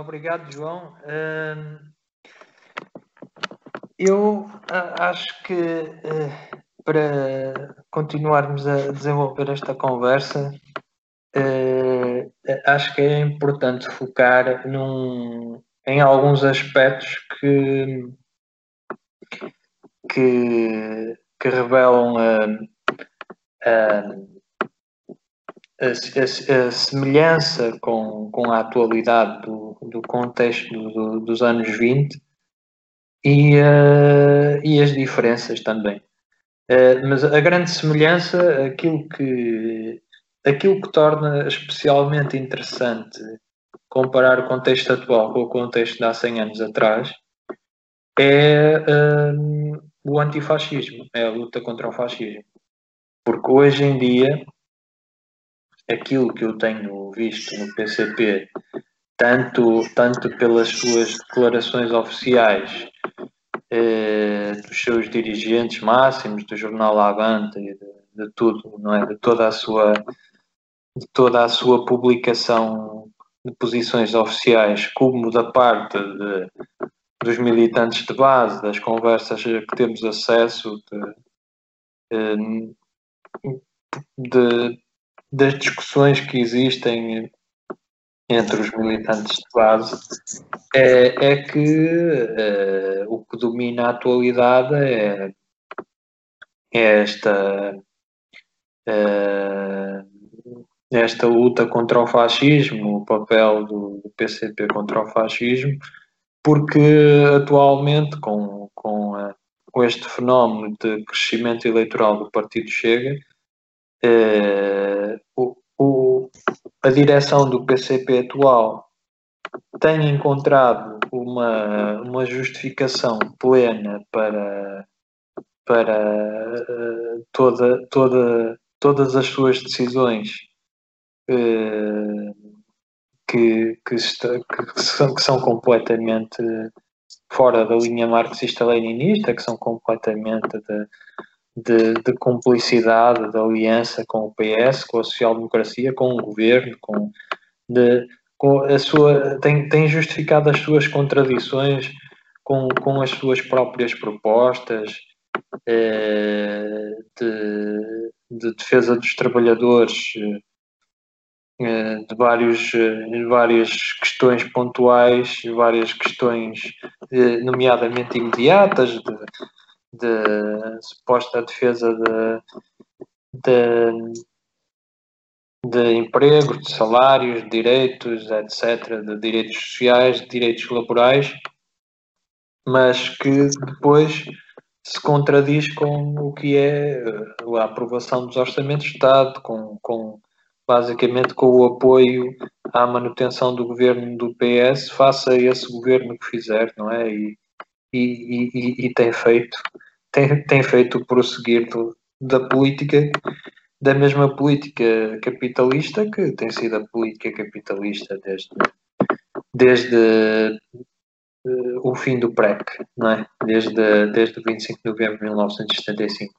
Obrigado, João. Eu acho que eh, para continuarmos a desenvolver esta conversa, eh, acho que é importante focar num, em alguns aspectos que, que, que revelam a, a, a, a, semelhança com, com a atualidade do, do contexto do, dos anos 20 e, uh, e as diferenças também. Uh, mas a grande semelhança, aquilo que, aquilo que torna especialmente interessante comparar o contexto atual com o contexto de há 100 anos atrás, é um, o antifascismo, é a luta contra o fascismo. Porque hoje em dia, aquilo que eu tenho visto no PCP, tanto, tanto pelas suas declarações oficiais, eh, dos seus dirigentes máximos, do jornal Avante e de, de tudo, não é? De toda a sua de toda a sua publicação de posições oficiais, como da parte de, dos militantes de base, das conversas que temos acesso, de, de, das discussões que existem entre os militantes de base, é, é que uh, o que domina a atualidade é, é esta. Uh, nesta luta contra o fascismo, o papel do, do, PCP contra o fascismo, porque atualmente, com, com, a, com este fenómeno de crescimento eleitoral do Partido Chega, eh, o, o, a direção do PCP atual tem encontrado uma, uma justificação plena para, para uh, toda, toda, todas as suas decisões eh, que, que, está, que, são, que são completamente fora da linha marxista-leninista, que são completamente de, de, de, cumplicidade, de aliança com o PS, com a social-democracia, com o governo, com, de, com a sua, tem, tem justificado as suas contradições com, com as suas próprias propostas eh, de, de defesa dos trabalhadores eh, de, vários, eh, várias questões pontuais, várias questões, eh, nomeadamente imediatas, de, de suposta defesa de, de, de de salários, de direitos, etc., de direitos sociais, de direitos laborais, mas que depois se contradiz com o que é a aprovação dos orçamentos de Estado, com, com basicamente com o apoio à manutenção do governo do PS, faça esse governo que fizer, não é? E, e, e, e tem feito, tem, tem feito o prosseguir do, da política, da mesma política capitalista que tem sido a política capitalista desde, desde uh, o fim do PREC, não é? Desde, desde o 25 de novembro de 1975.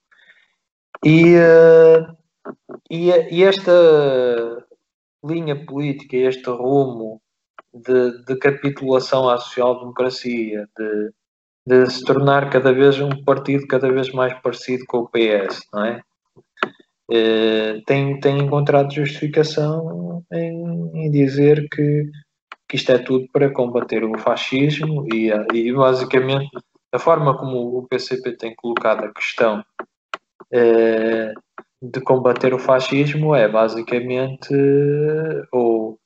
E, uh, e, e esta linha política, este rumo de, de capitulação à social-democracia, de, de se tornar cada vez um partido cada vez mais parecido com o PS, não é? Eh, tem, tem encontrado justificação em, em dizer que, que isto é tudo para combater o fascismo e, e basicamente a forma como o PCP tem colocado a questão eh, de combater o fascismo é basicamente ou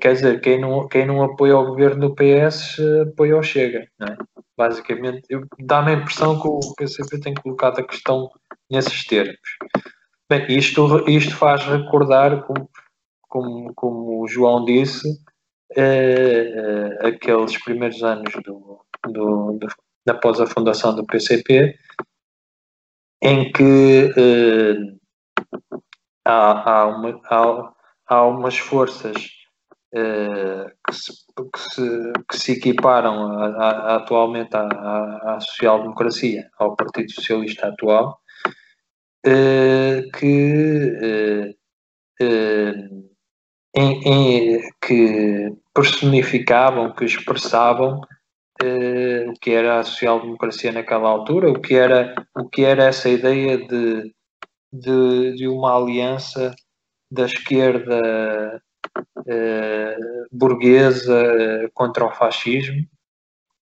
quer dizer quem não quem não apoia o governo do PS apoia o Chega é? basicamente dá-me a impressão que o PCP tem colocado a questão nesses termos bem isto isto faz recordar como como, como o João disse eh, eh, aqueles primeiros anos do, do, do após a fundação do PCP em que eh, há, há, uma, há, há umas forças que, se, que, se, que, se, equiparam a, a, atualmente à, à social-democracia, ao Partido Socialista atual, uh, que, uh, em, em, que personificavam, que expressavam o que era a social-democracia naquela altura, o que era, o que era essa ideia de, de, de uma aliança da esquerda burguesa contra o fascismo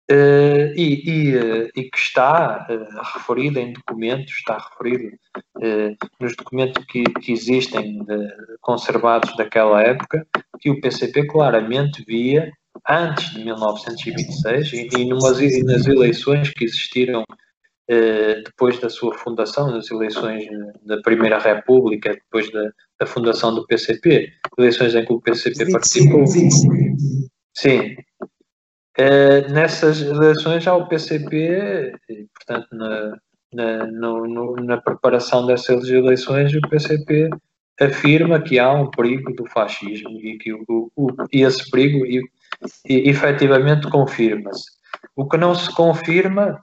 Uh, e, e, uh, e, que está referido em documentos, está referido nos documentos que, que existem conservados daquela época, que o PCP claramente via, antes de 1926, e, e, numas, e nas eleições que existiram depois da sua fundação, nas eleições da Primeira República, depois da, da fundação do PCP, eleições em que o PCP 25, participou. 25. Sim, Uh, nessas eleições já o PCP, portanto, na, na, no, na preparação dessas eleições, o PCP afirma que há um perigo do fascismo e que o, o, e esse perigo e, e, efetivamente confirma-se. O que não se confirma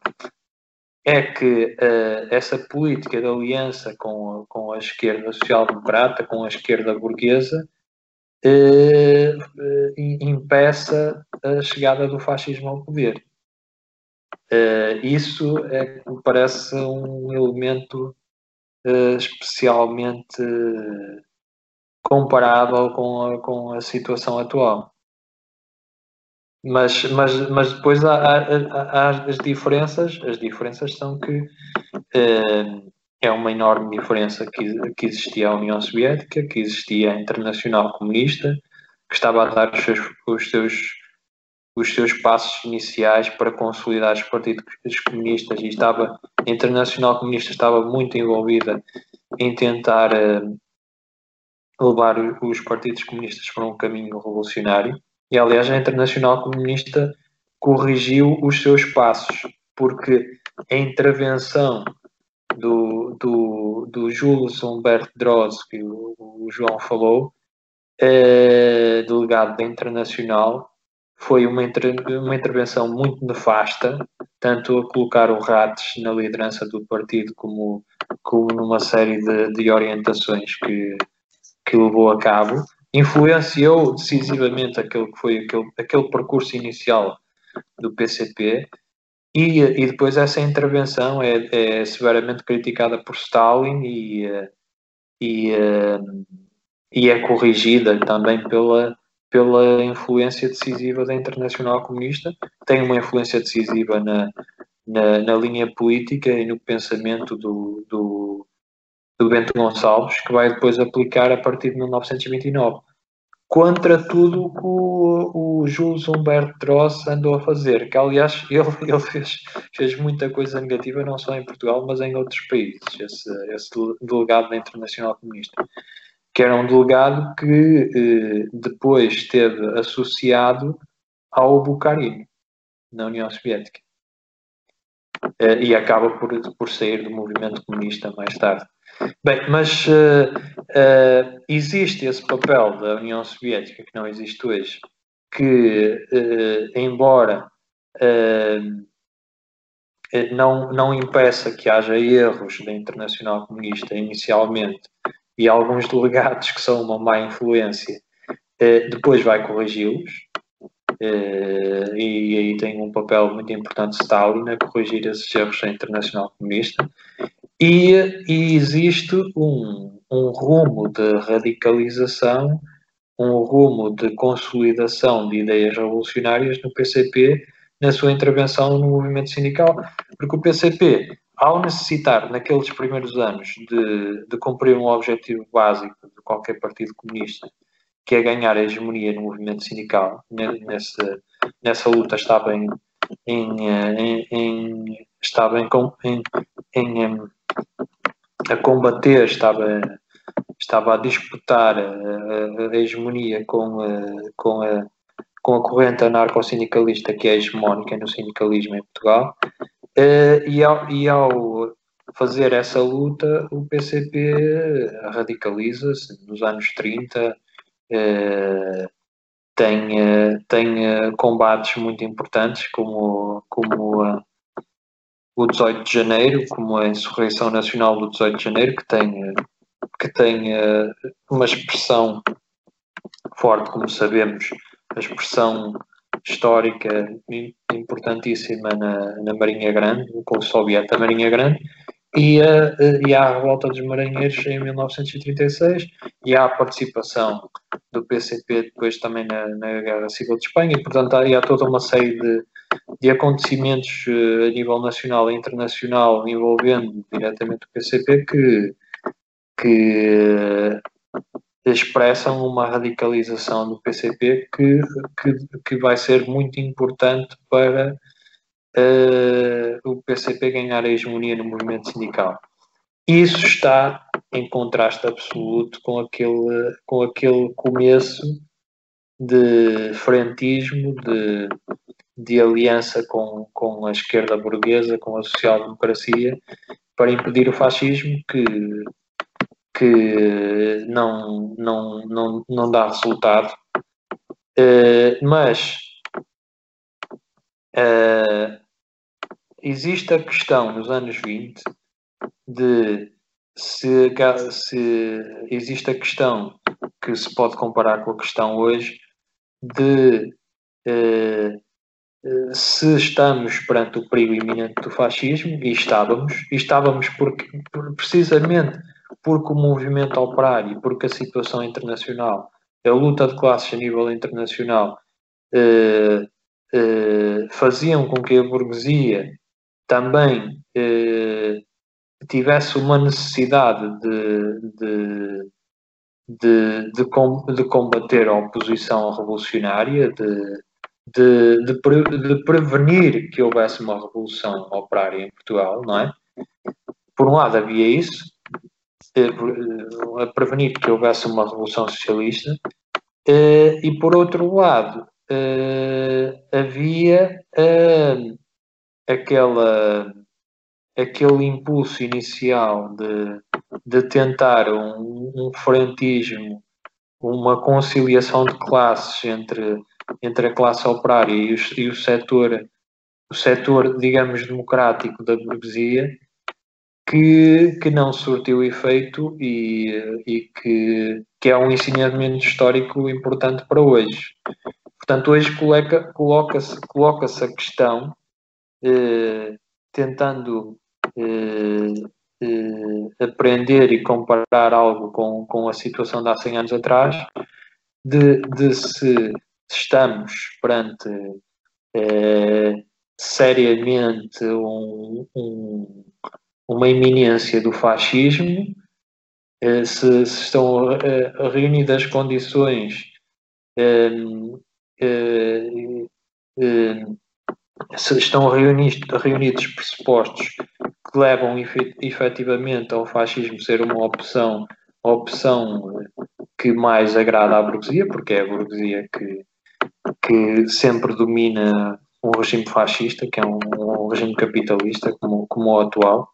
é que uh, essa política de aliança com, com a esquerda social-democrata, com a esquerda burguesa, eh, eh, impeça a chegada do fascismo ao poder. Isso é, me parece um elemento especialmente comparável com a, com a situação atual. Mas, mas, mas depois há, há, há, as diferenças, as diferenças são que é uma enorme diferença que, que existia a União Soviética, que existia a Internacional Comunista, que estava a dar os seus, os seus, os seus passos iniciais para consolidar os partidos comunistas e estava, a Internacional Comunista estava muito envolvida em tentar uh, levar os partidos comunistas para um caminho revolucionário. E, aliás, a Internacional Comunista corrigiu os seus passos, porque a intervenção do, do, do Jules Humberto Droz, que o, o João falou, eh, delegado da Internacional, foi uma, inter, uma intervenção muito nefasta, tanto a colocar o Rates na liderança do partido, como, como numa série de, de orientações que, que levou a cabo. Influenciou decisivamente aquele que foi aquele, aquele percurso inicial do PCP e, e depois essa intervenção é, é severamente criticada por Stalin e, e, e é corrigida também pela, pela influência decisiva da Internacional Comunista, tem uma influência decisiva na, na, na linha política e no pensamento do, do, do Bento Gonçalves, que vai depois aplicar a partir de 1929 contra tudo o que o, Jules Humberto Dross andou a fazer, que aliás ele, ele fez, fez muita coisa negativa não só em Portugal, mas em outros países, esse, esse delegado da Internacional Comunista, que era um delegado que eh, depois esteve associado ao Bukharin, na União Soviética, eh, e acaba por, por sair do movimento comunista mais tarde. Bem, mas uh, uh, existe esse papel da União Soviética que não existe hoje, que, uh, embora não, não impeça que haja erros da Internacional Comunista inicialmente e alguns delegados que são uma má influência, depois vai corrigi-los. e aí tem um papel muito importante Stalin a corrigir esses erros da Internacional Comunista e, e existe um, um rumo de radicalização, um rumo de consolidação de ideias revolucionárias no PCP na sua intervenção no movimento sindical, porque o PCP, ao necessitar, naqueles primeiros anos, de, de cumprir um objetivo básico de qualquer partido comunista, que é ganhar a hegemonia no movimento sindical, nessa, nessa luta estava em, em, em, em estava em, em, em, a combater, estava, estava a disputar a, a hegemonia com, a, com, a, com a corrente anarco-sindicalista que é hegemónica no sindicalismo em Portugal. Eh, e ao, e ao fazer essa luta, o PCP radicaliza-se nos anos 30, eh, tem, eh, tem combates muito importantes, como, como o 18 de janeiro, como a insurreição nacional do 18 de janeiro, que tem, que tem uma expressão forte, como sabemos, a expressão histórica importantíssima na, na Marinha Grande, com o soviético da Marinha Grande, e, a, e há a revolta dos marinheiros em 1936 e há a participação do PCP depois também na, na Guerra Civil de Espanha e portanto há, há toda uma série de, de acontecimentos uh, a nível nacional e internacional envolvendo diretamente o PCP que, que expressam uma radicalização do PCP que, que, que vai ser muito importante para uh, o PCP ganhar a hegemonia no movimento sindical. Isso está em contraste absoluto com aquele, com aquele começo de frentismo, de, de aliança com, com a esquerda burguesa, com a social-democracia, para impedir o fascismo, que, que não, não, não, não dá resultado. Uh, mas uh, existe a questão nos anos 20 de se, se existe a questão que se pode comparar com a questão hoje de eh, eh, se estamos perante o perigo iminente do fascismo, e estávamos, e estávamos porque, precisamente porque o movimento operário, porque a situação internacional, a luta de classes a nível internacional, eh, eh, faziam com que a burguesia também eh, tivesse uma necessidade de, de, de, de, de combater a oposição revolucionária, de, de, de, pre, de prevenir que houvesse uma revolução operária em Portugal, não é? Por um lado havia isso, eh, a prevenir que houvesse uma revolução socialista, eh, e por outro lado eh, havia aquela, aquele impulso inicial de, de tentar um, um frentismo, uma conciliação de classes entre, entre a classe operária e o, e o setor, o setor, digamos, democrático da burguesia, que, que não surtiu efeito e, e que, que é um ensinamento histórico importante para hoje. Portanto, hoje coloca-se coloca coloca a questão eh, tentando eh, eh, aprender e comparar algo com, com a situação de há 100 anos atrás, de, de se estamos perante eh, seriamente um, um, uma iminência do fascismo, se, se, estão reunidas condições se estão reunidos, pressupostos que levam efetivamente ao fascismo ser uma opção, a opção que mais agrada à burguesia, porque é a burguesia que, que sempre domina um regime fascista, que é um, um regime capitalista como, como o atual,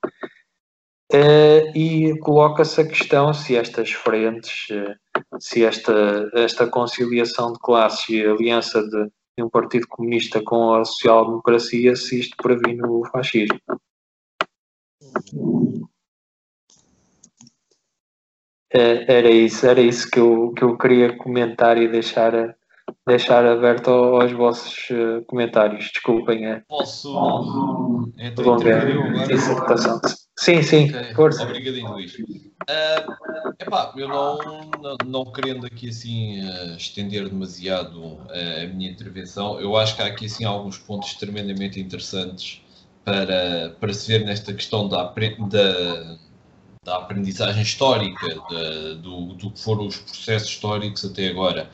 uh, e coloca-se a questão se estas frentes, uh, se esta, esta conciliação de classes e aliança de, e um partido comunista com a social-democracia se isto previne o fascismo. É, era isso, era isso que eu, que eu queria comentar e deixar, deixar aberto aos vossos eh, comentários. Desculpem. É. Posso. É, dissertação. Sim, sim, okay. força. Obrigadinho, Luís. Uh, epá, eu não, não, não, querendo aqui assim uh, estender demasiado uh, a minha intervenção, eu acho que há aqui assim alguns pontos tremendamente interessantes para, para se ver nesta questão da, da, da aprendizagem histórica, da, do, do que foram os processos históricos até agora.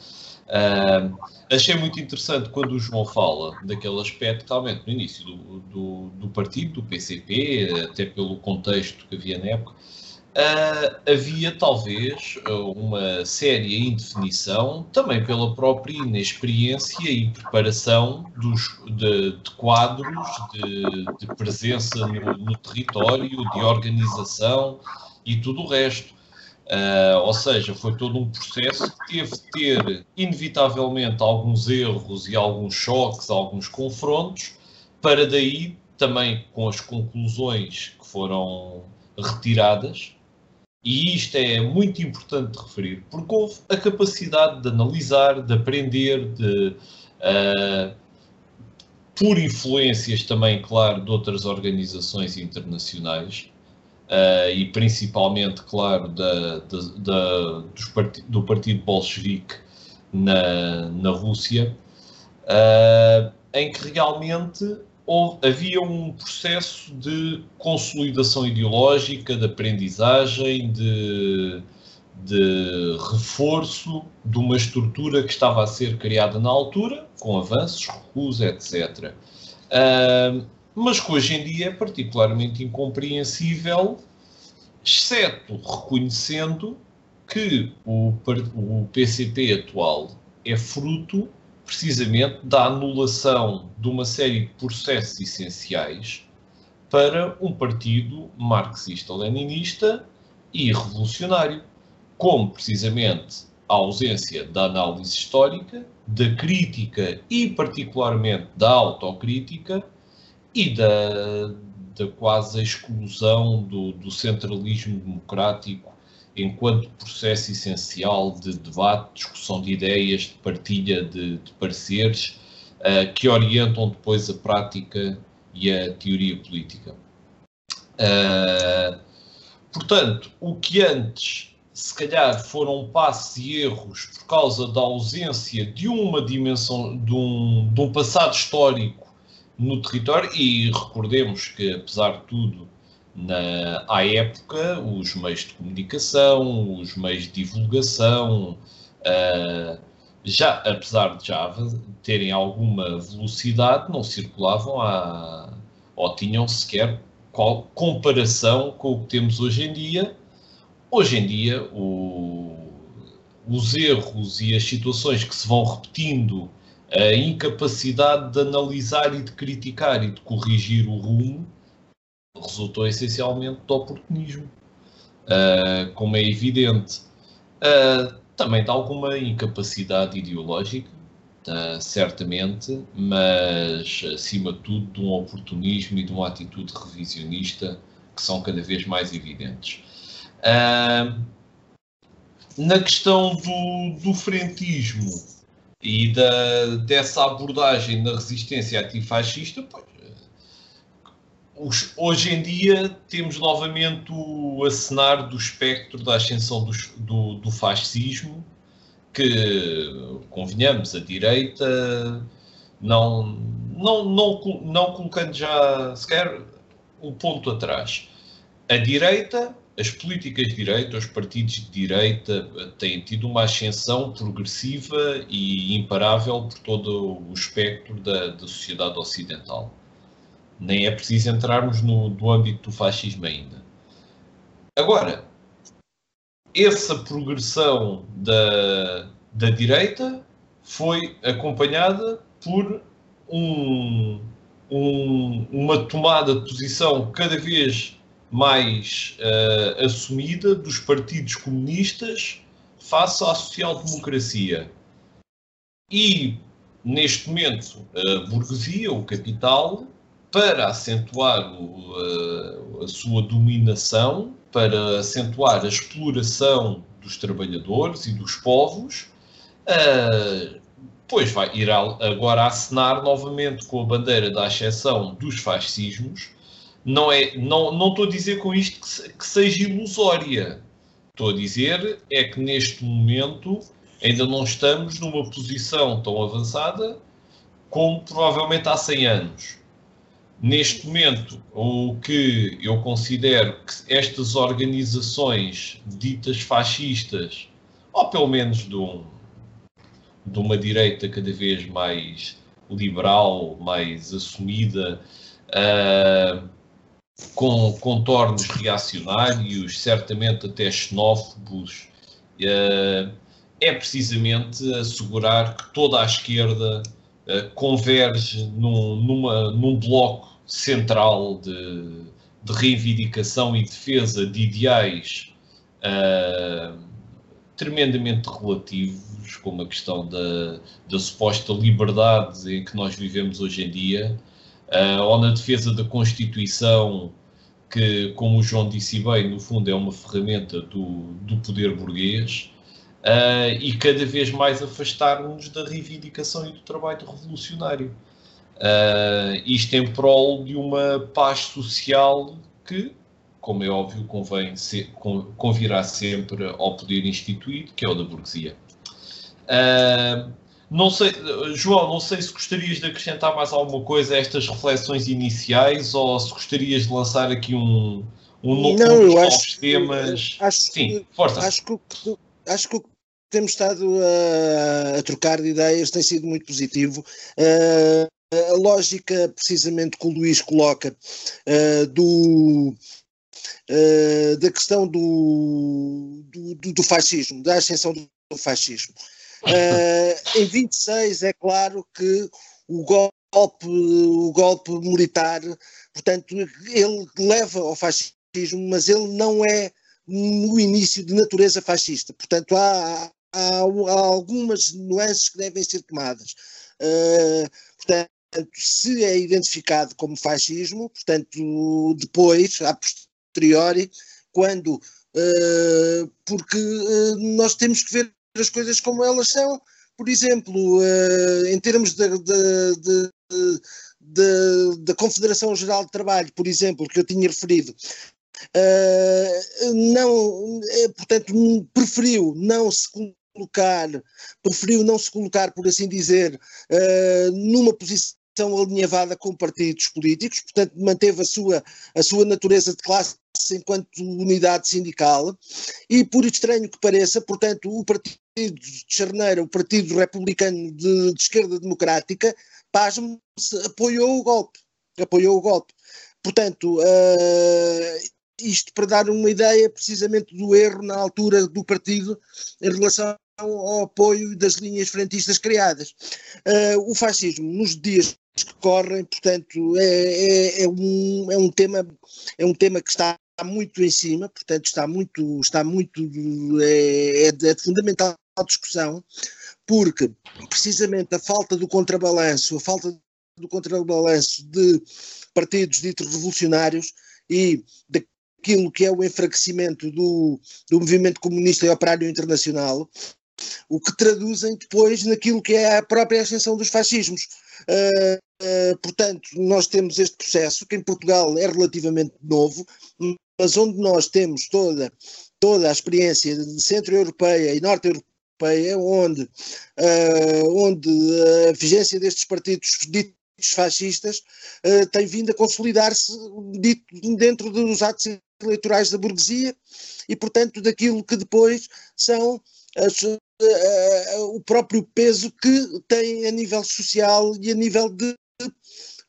Uh, achei muito interessante quando o João fala daquele aspecto, talvez no início do, do, do, partido, do PCP, até pelo contexto que havia na época, uh, havia talvez uma séria indefinição, também pela própria inexperiência e preparação dos, de, de quadros de, de presença no, no território, de organização e tudo o resto. Uh, ou seja, foi todo um processo que teve de ter, inevitavelmente, alguns erros e alguns choques, alguns confrontos, para daí, também com as conclusões que foram retiradas, e isto é muito importante de referir, porque houve a capacidade de analisar, de aprender, de, uh, por influências também, claro, de outras organizações internacionais, uh, e principalmente, claro, da, da, da part do Partido Bolchevique na, na Rússia, uh, em que realmente houve, havia um processo de consolidação ideológica, de aprendizagem, de, de reforço de uma estrutura que estava a ser criada na altura, com avanços, recuos, etc. Uh, mas que hoje em dia é particularmente incompreensível, exceto reconhecendo que o, o PCP atual é fruto precisamente da anulação de uma série de processos essenciais para um partido marxista-leninista e revolucionário, como precisamente a ausência da análise histórica, da crítica e particularmente da autocrítica e da, da quase exclusão do, do centralismo democrático enquanto processo essencial de debate, discussão de ideias, de partilha de, de pareceres, uh, que orientam depois a prática e a teoria política. Uh, portanto, o que antes se calhar foram passos e erros por causa da ausência de uma dimensão, de um, de um passado histórico no território, e recordemos que, apesar de tudo, na, à época, os meios de comunicação, os meios de divulgação, uh, já, apesar de já terem alguma velocidade, não circulavam a, ou tinham sequer qual, comparação com o que temos hoje em dia. Hoje em dia, o, os erros e as situações que se vão repetindo, a incapacidade de analisar e de criticar e de corrigir o rumo, resultou essencialmente do oportunismo, uh, como é evidente. Uh, também de alguma incapacidade ideológica, uh, certamente, mas acima de tudo de um oportunismo e de uma atitude revisionista que são cada vez mais evidentes. na questão do, do frentismo e da, dessa abordagem na resistência antifascista, pois, os, hoje em dia temos novamente o acenar do espectro da ascensão do, do, do fascismo, que, convenhamos, a direita, não, não, não, não colocando já sequer um ponto atrás. A direita, as políticas de direita, os partidos de direita têm tido uma ascensão progressiva e imparável por todo o espectro da, da sociedade ocidental nem é preciso entrarmos no, no âmbito do fascismo ainda. Agora, essa progressão da, da direita foi acompanhada por um, um, uma tomada de posição cada vez mais uh, assumida dos partidos comunistas face à social-democracia. E, neste momento, a burguesia, o capital, para acentuar o, a, a sua dominação, para acentuar a exploração dos trabalhadores e dos povos, uh, pois vai ir agora acenar novamente com a bandeira da exceção dos fascismos. Não, é, não, não estou a dizer com isto que, que seja ilusória. Estou a dizer é que neste momento ainda não estamos numa posição tão avançada como provavelmente há 100 anos. Neste momento, o que eu considero que estas organizações ditas fascistas, ou pelo menos de, um, de uma direita cada vez mais liberal, mais assumida, uh, com contornos reacionários, certamente até xenófobos, uh, é precisamente assegurar que toda a esquerda uh, converge num, numa, num bloco central de, de, reivindicação e defesa de ideais uh, tremendamente relativos, como a questão da, da, suposta liberdade em que nós vivemos hoje em dia, uh, ou na defesa da Constituição que, como o João disse bem, no fundo é uma ferramenta do, do poder burguês, uh, e cada vez mais afastar-nos da reivindicação e do trabalho revolucionário. Uh, isto em prol de uma paz social que, como é óbvio, convém ser, convirá sempre ao poder instituído, que é o da burguesia. Uh, não sei, João, não sei se gostarias de acrescentar mais alguma coisa a estas reflexões iniciais ou se gostarias de lançar aqui um, um novo não, eu acho, temas. Acho, Sim, força. Acho que, acho que o que temos estado a, a, trocar de ideias tem sido muito positivo. Uh, a lógica, precisamente, que o Luís coloca uh, do. Uh, da questão do, do, do, fascismo, da ascensão do fascismo. Uh, em 26 é claro que o golpe, o golpe militar, portanto, ele leva ao fascismo, mas ele não é no início de natureza fascista. Portanto, há, há, há algumas nuances que devem ser tomadas. Uh, portanto, se é identificado como fascismo, portanto, depois, a posteriori, quando. Uh, porque uh, nós temos que ver as coisas como elas são. Por exemplo, uh, em termos da, da Confederação Geral de Trabalho, por exemplo, que eu tinha referido, uh, não, eh, portanto, preferiu não se colocar, preferiu não se colocar, por assim dizer, numa posição alinhavada com partidos políticos, portanto manteve a sua, a sua natureza de classe enquanto unidade sindical e por estranho que pareça, portanto o partido de Charneira, o partido republicano de, de esquerda democrática, pasmo apoiou o golpe, apoiou o golpe. Portanto, uh, isto para dar uma ideia precisamente do erro na altura do partido em relação ao apoio das linhas frentistas criadas. Uh, o fascismo, nos dias que correm, portanto, é, é, é, um, é, um tema, é um tema que está muito em cima, portanto, está muito, está muito é, é de é fundamental discussão, porque precisamente a falta do contrabalanço, a falta do contrabalanço de partidos ditos revolucionários e daquilo que é o enfraquecimento do, do movimento comunista e operário internacional, o que traduzem depois naquilo que é a própria ascensão dos fascismos. Uh, uh, portanto, nós temos este processo, que em Portugal é relativamente novo, mas onde nós temos toda, toda a experiência de centro-europeia e norte-europeia, onde, uh, onde a vigência destes partidos ditos fascistas tem vindo a consolidar-se dentro dos atos eleitorais da burguesia e, portanto, daquilo que depois são as, uh, o próprio peso que tem a nível social e a nível de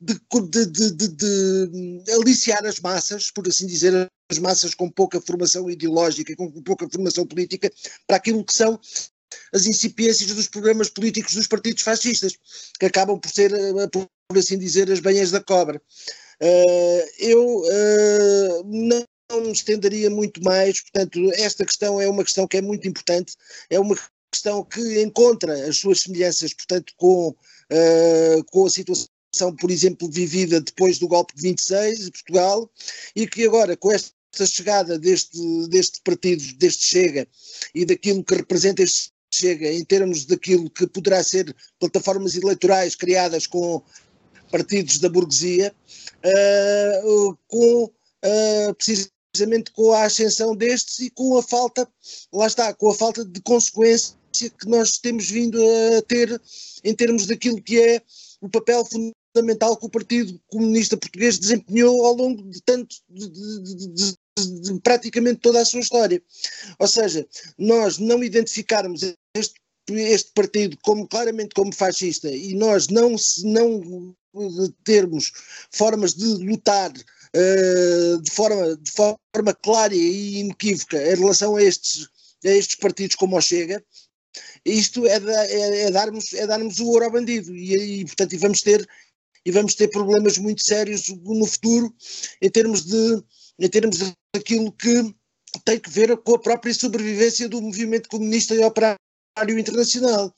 de, de, de, de, aliciar as massas, por assim dizer, as massas com pouca formação ideológica, com pouca formação política, para aquilo que são as incipiências dos programas políticos dos partidos fascistas, que acabam por ser, eh, por assim dizer, as banhas da cobra. Uh, eu não não me estenderia muito mais, portanto, esta questão é uma questão que é muito importante, é uma questão que encontra as suas semelhanças, portanto, com, uh, com a situação, por exemplo, vivida depois do golpe de 26 de Portugal, e que agora, com esta chegada deste, deste partido, deste Chega, e daquilo que representa este Chega, em termos daquilo que poderá ser plataformas eleitorais criadas com partidos da burguesia, uh, com uh, precisamente com a ascensão destes e com a falta, lá está, com a falta de consequência que nós temos vindo a ter em termos daquilo que é o papel fundamental que o Partido Comunista Português desempenhou ao longo de tanto de, de, de, praticamente toda a sua história. Ou seja, nós não identificarmos este, este partido como claramente como fascista e nós não, não termos formas de lutar uh, de, forma, de forma clara e inequívoca em relação a estes, a estes partidos como o Chega, isto é, é, é, darmos, é darmos o ouro ao bandido e, e portanto e vamos ter e vamos ter problemas muito sérios no futuro em termos de em termos daquilo que tem que ver com a própria sobrevivência do movimento comunista e operário internacional.